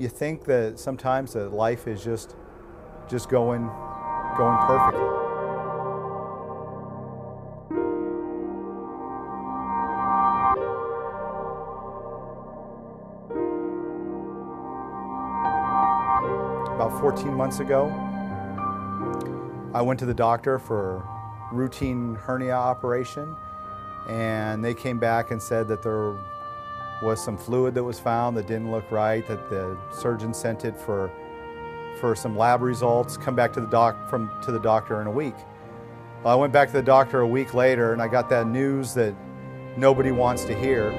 you think that sometimes that life is just just going going perfectly. About 14 months ago, I went to the doctor for routine hernia operation and they came back and said that there was some fluid that was found that didn't look right, that the surgeon sent it for, for some lab results, come back to the, doc, from, to the doctor in a week. Well, I went back to the doctor a week later and I got that news that nobody wants to hear,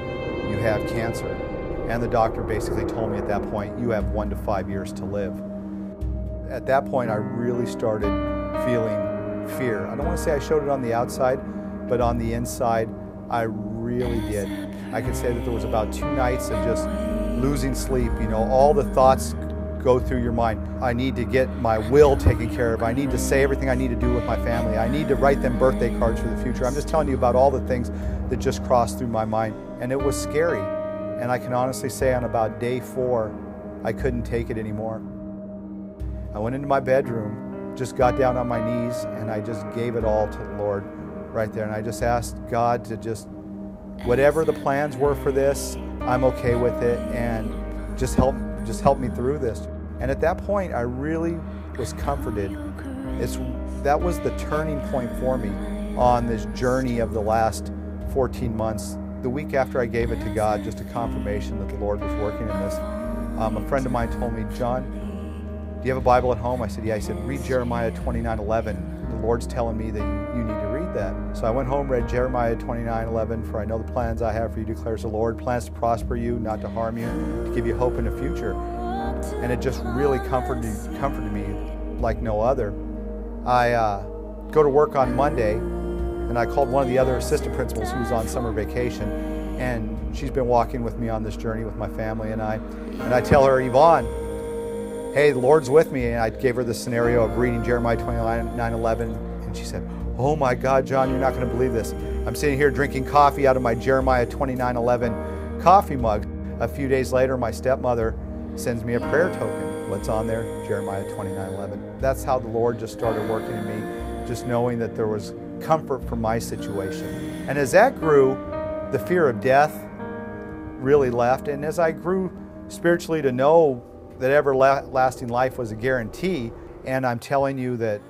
you have cancer. And the doctor basically told me at that point, you have one to five years to live. At that point, I really started feeling fear. I don't want to say I showed it on the outside, but on the inside, I really did. I can say that there was about two nights of just losing sleep. You know, all the thoughts go through your mind. I need to get my will taken care of. I need to say everything I need to do with my family. I need to write them birthday cards for the future. I'm just telling you about all the things that just crossed through my mind. And it was scary. And I can honestly say on about day four, I couldn't take it anymore. I went into my bedroom, just got down on my knees, and I just gave it all to the Lord right there. And I just asked God to just, whatever the plans were for this, I'm okay with it, and just help, just help me through this. And at that point, I really was comforted. It's, that was the turning point for me on this journey of the last 14 months. The week after I gave it to God, just a confirmation that the Lord was working in this, um, a friend of mine told me, John, do you have a Bible at home? I said, yeah. He said, read Jeremiah 29, 11. The Lord's telling me that you, need to read that. So I went home, read Jeremiah 29, 11, for I know the plans I have for you, declares the Lord, plans to prosper you, not to harm you, to give you hope in the future. And it just really comforted, comforted me like no other. I uh, go to work on Monday, and I called one of the other assistant principals who was on summer vacation, and she's been walking with me on this journey with my family and I. And I tell her, Yvonne, hey, the Lord's with me. And I gave her the scenario of reading Jeremiah 29 11. And she said, oh my God, John, you're not going to believe this. I'm sitting here drinking coffee out of my Jeremiah 29 11 coffee mug. A few days later, my stepmother sends me a prayer token. What's on there? Jeremiah 29 11. That's how the Lord just started working in me, just knowing that there was comfort for my situation. And as that grew, the fear of death really left. And as I grew spiritually to know that everlasting life was a guarantee. And I'm telling you that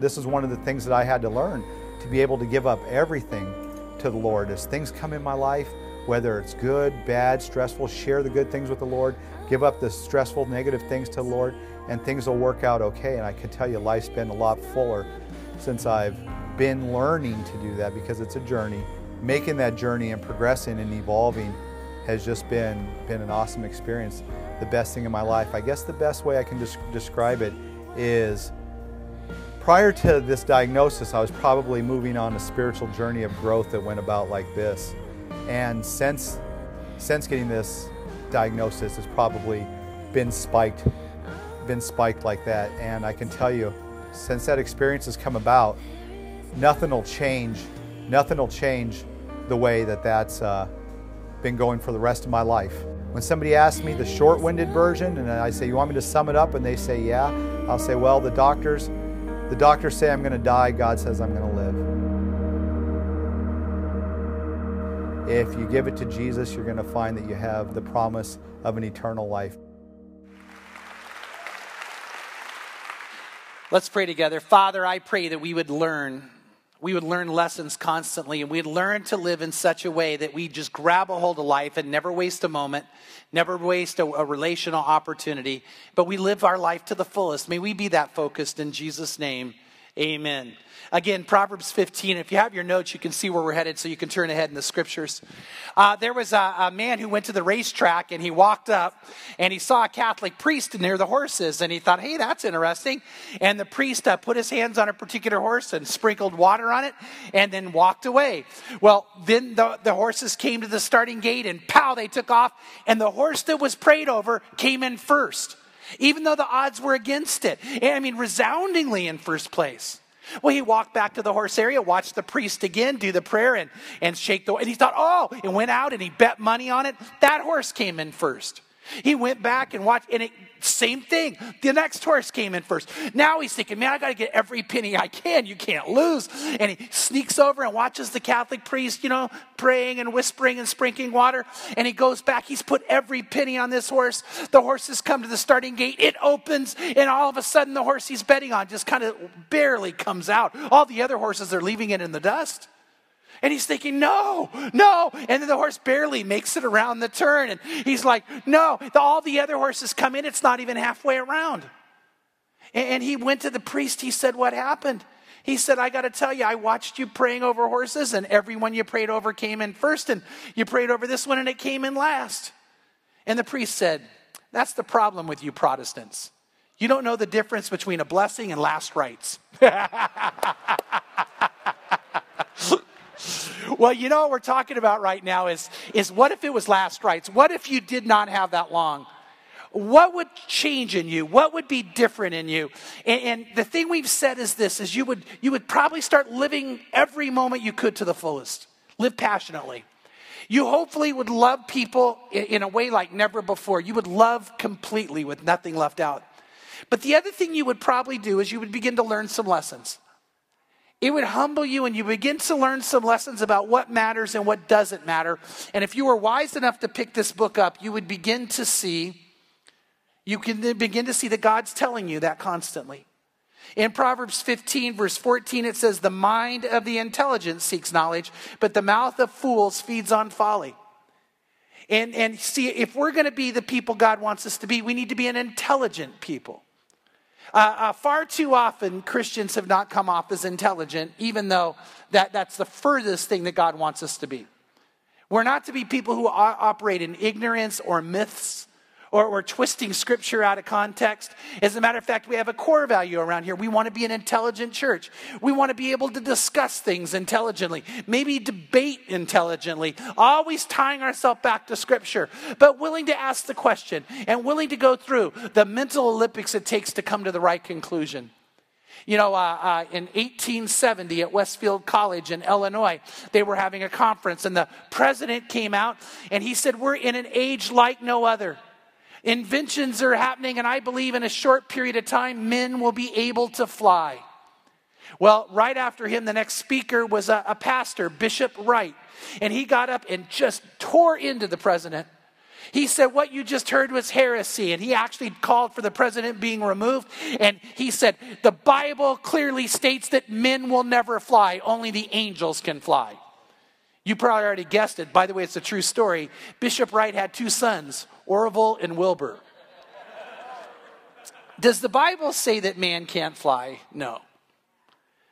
this is one of the things that I had to learn to be able to give up everything to the Lord. As things come in my life, whether it's good, bad, stressful, share the good things with the Lord, give up the stressful, negative things to the Lord, and things will work out okay. And I can tell you, life's been a lot fuller since I've been learning to do that because it's a journey. Making that journey and progressing and evolving has just been, been an awesome experience the best thing in my life. I guess the best way I can des- describe it is prior to this diagnosis, I was probably moving on a spiritual journey of growth that went about like this. And since, since getting this diagnosis, it's probably been spiked, been spiked like that. And I can tell you, since that experience has come about, nothing will change, nothing will change the way that that's uh, been going for the rest of my life. When somebody asks me the short winded version and I say, You want me to sum it up? And they say, Yeah, I'll say, Well, the doctors, the doctors say I'm going to die, God says I'm going to live. If you give it to Jesus, you're going to find that you have the promise of an eternal life. Let's pray together. Father, I pray that we would learn we would learn lessons constantly and we'd learn to live in such a way that we just grab a hold of life and never waste a moment, never waste a, a, relational opportunity, but we live our life to the fullest. May we be that focused in Jesus' name. Amen. Again, Proverbs 15. If you have your notes, you can see where we're headed, so you can turn ahead in the scriptures. Uh, there was a, a, man who went to the racetrack and he walked up and he saw a Catholic priest near the horses and he thought, hey, that's interesting. And the priest uh, put his hands on a particular horse and sprinkled water on it and then walked away. Well, then the, the horses came to the starting gate and pow, they took off. And the horse that was prayed over came in first even though the odds were against it. I mean, resoundingly in first place. Well, he walked back to the horse area, watched the priest again do the prayer and, and shake the, and he thought, oh, and went out and he bet money on it. That horse came in first. He went back and watched, and it, same thing. The next horse came in first. Now he's thinking, man, I got to get every penny I can. You can't lose. And he sneaks over and watches the Catholic priest, you know, praying and whispering and sprinkling water. And he goes back. He's put every penny on this horse. The horses come to the starting gate. It opens, and all of a sudden, the horse he's betting on just kind of barely comes out. All the other horses are leaving it in the dust. And he's thinking, no, no. And then the horse barely makes it around the turn. And he's like, no. All the other horses come in, it's not even halfway around. And he went to the priest. He said, What happened? He said, I got to tell you, I watched you praying over horses, and everyone you prayed over came in first, and you prayed over this one, and it came in last. And the priest said, That's the problem with you Protestants. You don't know the difference between a blessing and last rites. well, you know what we're talking about right now is, is what if it was last rites? What if you did not have that long? What would change in you? What would be different in you? And, and the thing we've said is this is you would you would probably start living every moment you could to the fullest. Live passionately. You hopefully would love people in, in a way like never before. You would love completely with nothing left out. But the other thing you would probably do is you would begin to learn some lessons. It would humble you and you begin to learn some lessons about what matters and what doesn't matter. And if you were wise enough to pick this book up, you would begin to see, you can begin to see that God's telling you that constantly. In Proverbs 15, verse 14, it says, The mind of the intelligent seeks knowledge, but the mouth of fools feeds on folly. And, and see, if we're going to be the people God wants us to be, we need to be an intelligent people. Uh, uh, far too often, Christians have not come off as intelligent, even though that, that's the furthest thing that God wants us to be. We're not to be people who operate in ignorance or myths or we're twisting scripture out of context. As a matter of fact, we have a core value around here. We want to be an intelligent church. We want to be able to discuss things intelligently, maybe debate intelligently, always tying ourselves back to scripture, but willing to ask the question and willing to go through the mental Olympics it takes to come to the right conclusion. You know, uh, uh, in 1870 at Westfield College in Illinois, they were having a conference, and the president came out and he said, We're in an age like no other. Inventions are happening, and I believe in a short period of time, men will be able to fly. Well, right after him, the next speaker was a, a pastor, Bishop Wright, and he got up and just tore into the president. He said, What you just heard was heresy. And he actually called for the president being removed. And he said, The Bible clearly states that men will never fly, only the angels can fly. You probably already guessed it. By the way, it's a true story. Bishop Wright had two sons, Orville and Wilbur. Does the Bible say that man can't fly? No.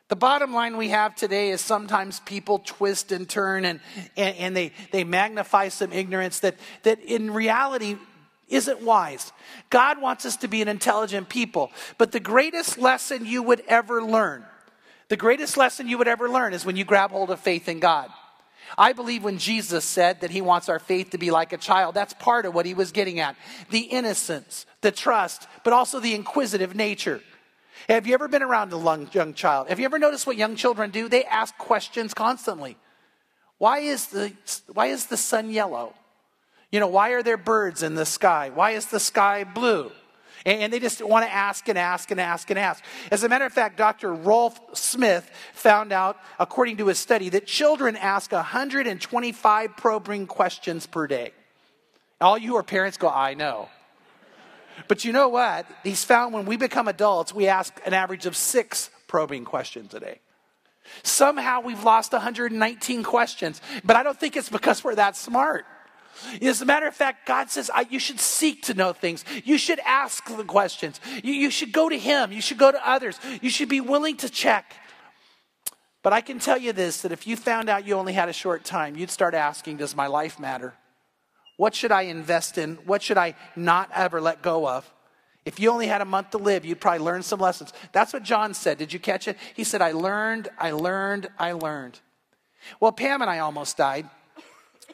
The bottom line we have today is sometimes people twist and turn and, and, and, they, they magnify some ignorance that, that in reality isn't wise. God wants us to be an intelligent people. But the greatest lesson you would ever learn, the greatest lesson you would ever learn is when you grab hold of faith in God. I believe when Jesus said that he wants our faith to be like a child, that's part of what he was getting at the innocence, the trust, but also the inquisitive nature. Have you ever been around a young child? Have you ever noticed what young children do? They ask questions constantly. Why is the, why is the sun yellow? You know, why are there birds in the sky? Why is the sky blue? And they just want to ask and ask and ask and ask. As a matter of fact, Dr. Rolf Smith found out, according to his study, that children ask 125 probing questions per day. All you who are parents go, I know. But you know what? He's found when we become adults, we ask an average of six probing questions a day. Somehow we've lost 119 questions, but I don't think it's because we're that smart. As a matter of fact, God says you should seek to know things. You should ask the questions. You, you should go to Him. You should go to others. You should be willing to check. But I can tell you this that if you found out you only had a short time, you'd start asking, Does my life matter? What should I invest in? What should I not ever let go of? If you only had a month to live, you'd probably learn some lessons. That's what John said. Did you catch it? He said, I learned, I learned, I learned. Well, Pam and I almost died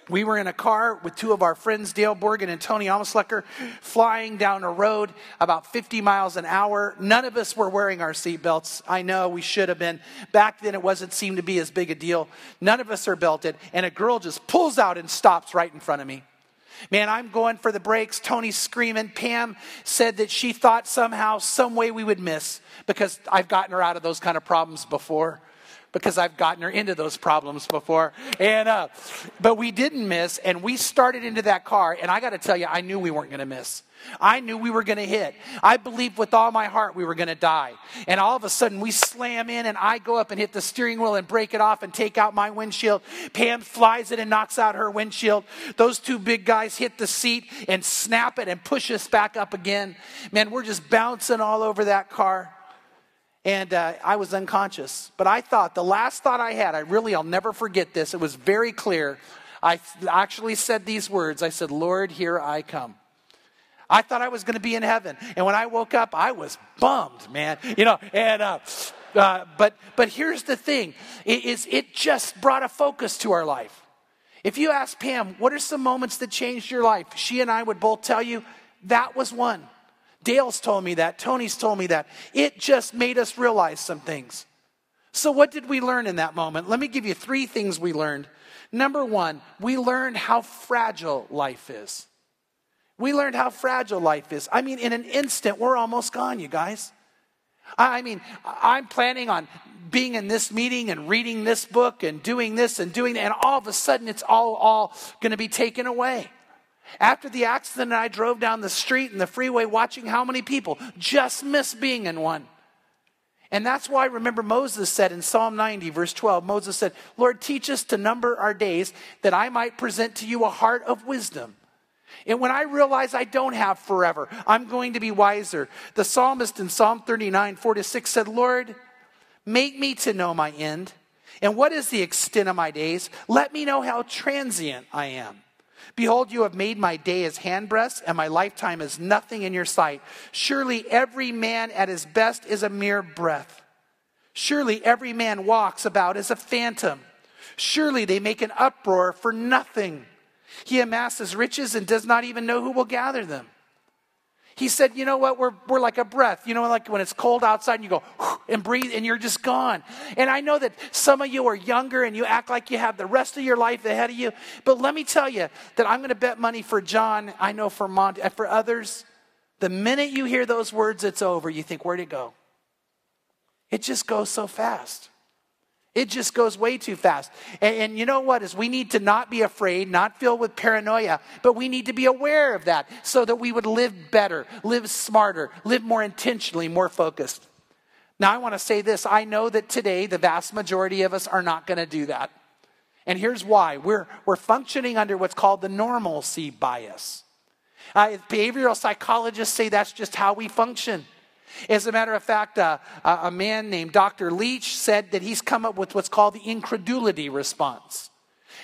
we were in a car with two of our friends, Dale Borgen and Tony Almaslecker, flying down a road about 50 miles an hour. None of us were wearing our seatbelts. I know we should have been. Back then, it wasn't seemed to be as big a deal. None of us are belted, and a girl just pulls out and stops right in front of me. Man, I'm going for the brakes. Tony's screaming. Pam said that she thought somehow, some way we would miss because I've gotten her out of those kind of problems before because I've gotten her into those problems before. And uh, but we didn't miss, and we started into that car, and I got to tell you, I knew we weren't going to miss. I knew we were going to hit. I believed with all my heart we were going to die. And all of a sudden, we slam in, and I go up and hit the steering wheel and break it off and take out my windshield. Pam flies it and knocks out her windshield. Those two big guys hit the seat and snap it and push us back up again. Man, we're just bouncing all over that car and uh, I was unconscious. But I thought, the last thought I had, I really, I'll never forget this. It was very clear. I actually said these words I said, Lord, here I come. I thought I was going to be in heaven. And when I woke up, I was bummed, man. You know, and, uh, uh, but, but here's the thing it, is, it just brought a focus to our life. If you ask Pam, what are some moments that changed your life? She and I would both tell you that was one. Dale's told me that. Tony's told me that. It just made us realize some things. So, what did we learn in that moment? Let me give you three things we learned. Number one, we learned how fragile life is. We learned how fragile life is. I mean, in an instant, we're almost gone, you guys. I mean, I'm planning on being in this meeting and reading this book and doing this and doing that, and all of a sudden it's all, all going to be taken away. After the accident, I drove down the street and the freeway watching how many people just missed being in one. And that's why, remember, Moses said in Psalm 90, verse 12, Moses said, Lord, teach us to number our days that I might present to you a heart of wisdom. And when I realize I don't have forever, I'm going to be wiser. The psalmist in Psalm 39, 4 to 6 said, Lord, make me to know my end. And what is the extent of my days? Let me know how transient I am. Behold, you have made my day as handbreadths, and my lifetime as nothing in your sight. Surely every man at his best is a mere breath. Surely every man walks about as a phantom. Surely they make an uproar for nothing. He amasses riches and does not even know who will gather them. He said, You know what? We're, we're like a breath. You know, like when it's cold outside and you go and breathe and you're just gone. And I know that some of you are younger and you act like you have the rest of your life ahead of you. But let me tell you that I'm going to bet money for John. I know for Monty, uh, for others, the minute you hear those words, it's over. You think, Where'd it go? It just goes so fast. It just goes way too fast. And, and, you know what? Is we need to not be afraid, not filled with paranoia, but we need to be aware of that so that we would live better, live smarter, live more intentionally, more focused. Now, I want to say this. I know that today the vast majority of us are not going to do that. And here's why we're, we're functioning under what's called the normalcy bias. Uh, behavioral psychologists say that's just how we function. As a matter of fact, uh, a man named Dr. Leach said that he's come up with what's called the incredulity response.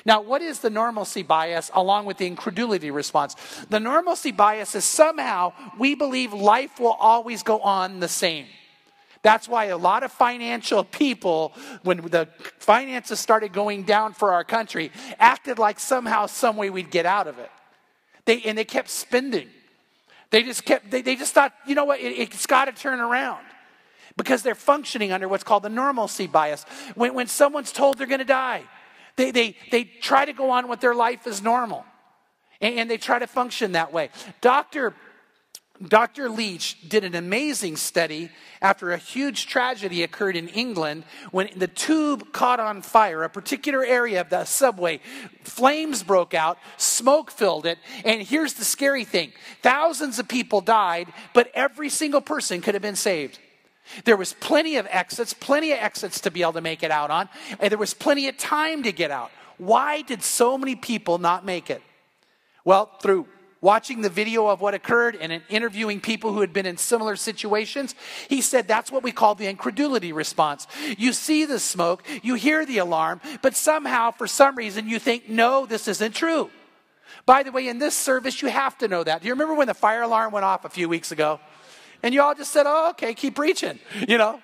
Now, what is the normalcy bias along with the incredulity response? The normalcy bias is somehow we believe life will always go on the same. That's why a lot of financial people, when the finances started going down for our country, acted like somehow, some way we'd get out of it. They, and they kept spending. They just kept, they, they just thought, you know what, it, has got to turn around because they're functioning under what's called the normalcy bias. When, when someone's told they're going to die, they, they, they try to go on with their life as normal and, and they try to function that way. Dr. Dr. Leach did an amazing study after a huge tragedy occurred in England when the tube caught on fire, a particular area of the subway. Flames broke out, smoke filled it, and here's the scary thing thousands of people died, but every single person could have been saved. There was plenty of exits, plenty of exits to be able to make it out on, and there was plenty of time to get out. Why did so many people not make it? Well, through watching the video of what occurred and in interviewing people who had been in similar situations, he said that's what we call the incredulity response. You see the smoke, you hear the alarm, but somehow, for some reason, you think, no, this isn't true. By the way, in this service, you have to know that. Do you remember when the fire alarm went off a few weeks ago? And you all just said, oh, okay, keep preaching, you know?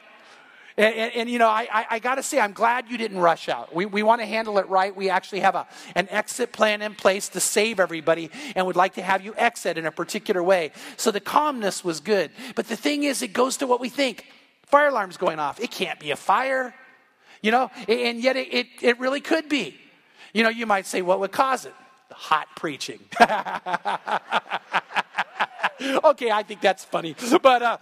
And, and, and, you know, I, I, I got to say, I'm glad you didn't rush out. We, we want to handle it right. We actually have a, an exit plan in place to save everybody and would like to have you exit in a particular way. So the calmness was good. But the thing is, it goes to what we think. Fire alarm's going off. It can't be a fire, you know, and yet it, it, it really could be. You know, you might say, what would cause it? hot preaching. okay, I think that's funny. But, uh,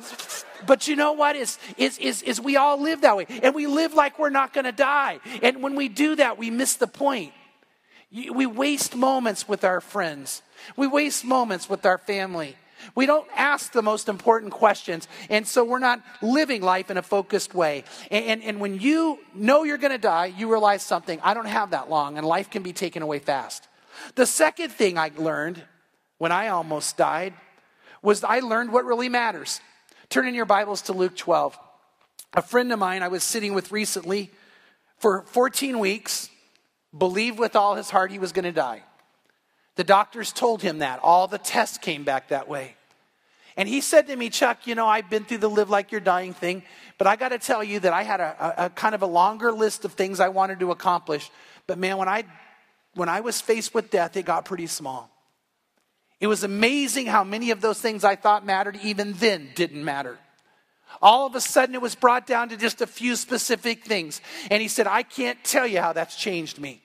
but you know what? Is, is, is, is we all live that way. And we live like we're not going to die. And when we do that, we miss the point. We waste moments with our friends. We waste moments with our family. We don't ask the most important questions. And so we're not living life in a focused way. And, and, and when you know you're going to die, you realize something. I don't have that long, and life can be taken away fast. The second thing I learned when I almost died was I learned what really matters. Turn in your Bibles to Luke 12. A friend of mine I was sitting with recently for 14 weeks believed with all his heart he was going to die. The doctors told him that. All the tests came back that way. And he said to me, Chuck, you know, I've been through the live like you're dying thing, but I got to tell you that I had a, a, a, kind of a longer list of things I wanted to accomplish. But man, when I, when I was faced with death, it got pretty small. It was amazing how many of those things I thought mattered even then didn't matter. All of a sudden, it was brought down to just a few specific things. And he said, I can't tell you how that's changed me.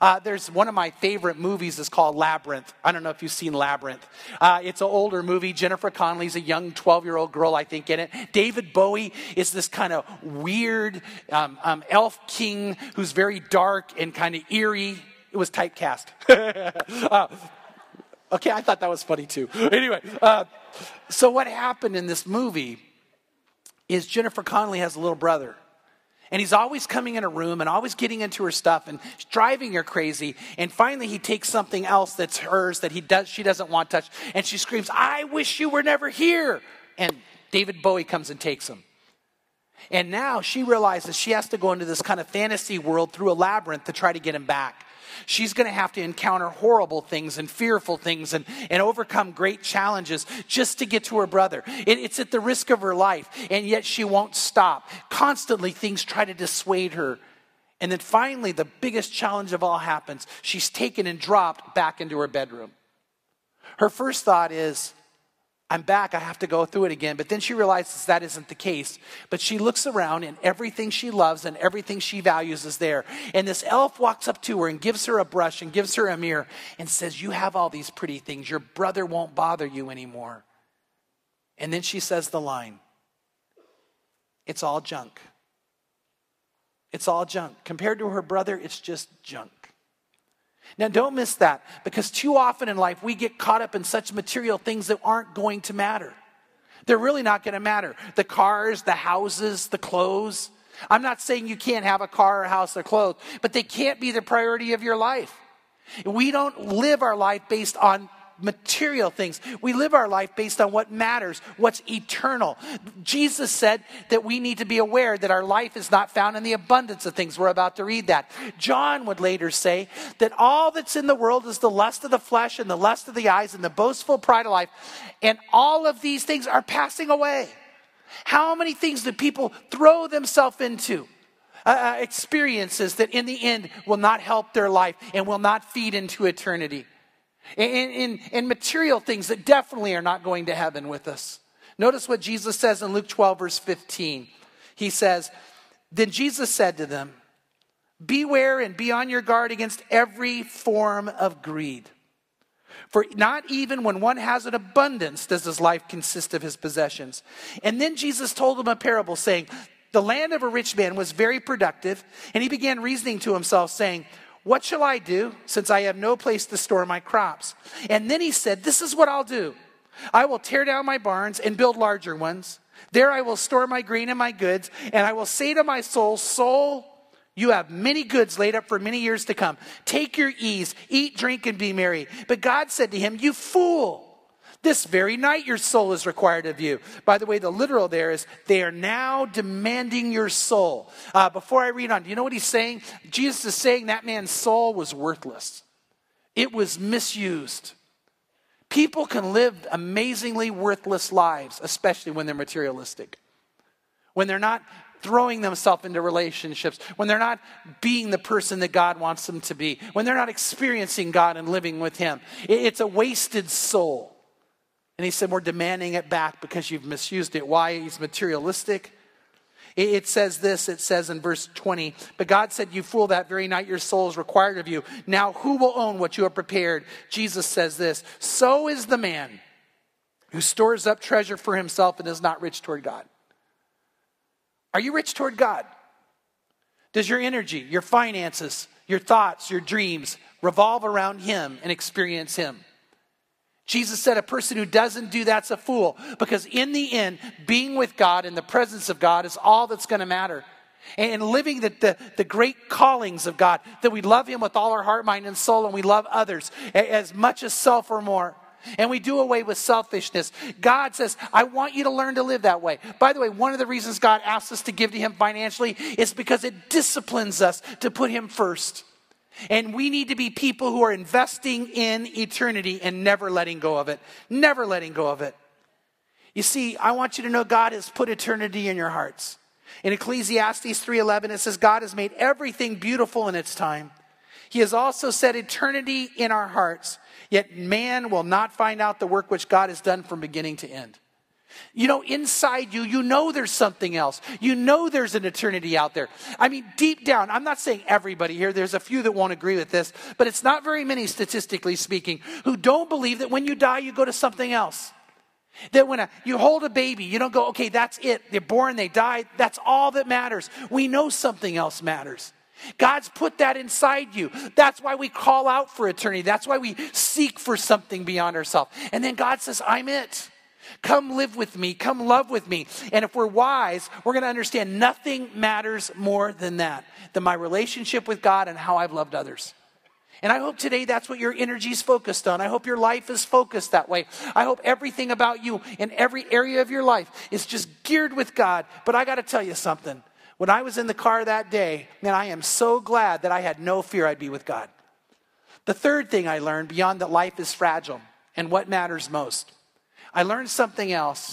Uh, there's one of my favorite movies is called Labyrinth. I don't know if you've seen Labyrinth. Uh, it's an older movie. Jennifer Connelly's a young 12 year old girl, I think, in it. David Bowie is this kind of weird um, um, elf king who's very dark and kind of eerie. It was typecast. uh, okay, I thought that was funny too. Anyway, uh, so what happened in this movie is Jennifer Connelly has a little brother. And he's always coming in a room and always getting into her stuff and driving her crazy. And finally, he takes something else that's hers that he does, she doesn't want touched. And she screams, I wish you were never here. And David Bowie comes and takes him. And now she realizes she has to go into this kind of fantasy world through a labyrinth to try to get him back. She's going to have to encounter horrible things and fearful things and, and overcome great challenges just to get to her brother. It, it's at the risk of her life, and yet she won't stop. Constantly, things try to dissuade her. And then finally, the biggest challenge of all happens. She's taken and dropped back into her bedroom. Her first thought is, I'm back, I have to go through it again. But then she realizes that isn't the case. But she looks around and everything she loves and everything she values is there. And this elf walks up to her and gives her a brush and gives her a mirror and says, You have all these pretty things. Your brother won't bother you anymore. And then she says the line It's all junk. It's all junk. Compared to her brother, it's just junk. Now, don't miss that because too often in life we get caught up in such material things that aren't going to matter. They're really not going to matter. The cars, the houses, the clothes. I'm not saying you can't have a car, a house, or clothes, but they can't be the priority of your life. We don't live our life based on material things. We live our life based on what matters, what's eternal. Jesus said that we need to be aware that our life is not found in the abundance of things. We're about to read that. John would later say that all that's in the world is the lust of the flesh and the lust of the eyes and the boastful pride of life. And all of these things are passing away. How many things do people throw themselves into? Uh, uh experiences that in the end will not help their life and will not feed into eternity and, material things that definitely are not going to heaven with us. Notice what Jesus says in Luke 12, verse 15. He says, Then Jesus said to them, Beware and be on your guard against every form of greed. For not even when one has an abundance does his life consist of his possessions. And then Jesus told them a parable saying, The land of a rich man was very productive, and he began reasoning to himself, saying, what shall I do since I have no place to store my crops? And then he said, This is what I'll do I will tear down my barns and build larger ones. There I will store my grain and my goods, and I will say to my soul, Soul, you have many goods laid up for many years to come. Take your ease, eat, drink, and be merry. But God said to him, You fool. This very night your soul is required of you. By the way, the literal there is they are now demanding your soul. Uh, before I read on, do you know what he's saying? Jesus is saying that man's soul was worthless, it was misused. People can live amazingly worthless lives, especially when they're materialistic. When they're not throwing themselves into relationships, when they're not being the person that God wants them to be, when they're not experiencing God and living with Him. It's a wasted soul. And he said, We're demanding it back because you've misused it. Why? He's materialistic. It says this, it says in verse 20, but God said, You fool, that very night your soul is required of you. Now who will own what you have prepared? Jesus says this, So is the man who stores up treasure for himself and is not rich toward God. Are you rich toward God? Does your energy, your finances, your thoughts, your dreams revolve around Him and experience Him? Jesus said a person who doesn't do that's a fool because in the end, being with God in the presence of God is all that's going to matter. And living the, the, the, great callings of God, that we love Him with all our heart, mind, and soul, and we love others as much as self or more. And we do away with selfishness. God says, I want you to learn to live that way. By the way, one of the reasons God asks us to give to Him financially is because it disciplines us to put Him first. And we need to be people who are investing in eternity and never letting go of it. Never letting go of it. You see, I want you to know God has put eternity in your hearts. In Ecclesiastes 3:11 it says God has made everything beautiful in its time. He has also set eternity in our hearts. Yet man will not find out the work which God has done from beginning to end. You know, inside you, you know there's something else. You know there's an eternity out there. I mean, deep down, I'm not saying everybody here, there's a few that won't agree with this, but it's not very many, statistically speaking, who don't believe that when you die, you go to something else. That when a, you hold a baby, you don't go, okay, that's it. They're born, they die. That's all that matters. We know something else matters. God's put that inside you. That's why we call out for eternity. That's why we seek for something beyond ourselves. And then God says, I'm it. Come live with me. Come love with me. And if we're wise, we're going to understand nothing matters more than that, than my relationship with God and how I've loved others. And I hope today that's what your energy is focused on. I hope your life is focused that way. I hope everything about you in every area of your life is just geared with God. But I got to tell you something. When I was in the car that day, man, I am so glad that I had no fear I'd be with God. The third thing I learned beyond that life is fragile and what matters most I learned something else.